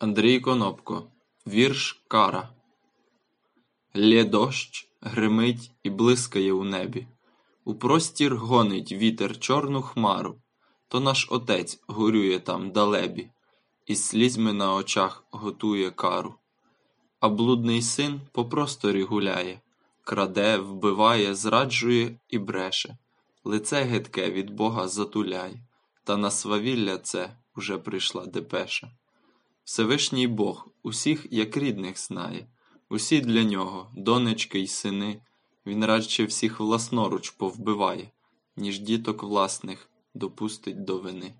Андрій Конопко. Вірш Кара. Лє дощ, гримить і блискає у небі, У простір гонить вітер чорну хмару, То наш отець горює там далебі, І слізьми на очах готує кару. А блудний син по просторі гуляє, Краде, вбиває, зраджує і бреше, Лице гидке від бога затуляє, Та на свавілля це уже прийшла депеша. Всевишній Бог усіх як рідних знає, усі для нього, донечки й сини, він радше всіх власноруч повбиває, ніж діток власних допустить до вини.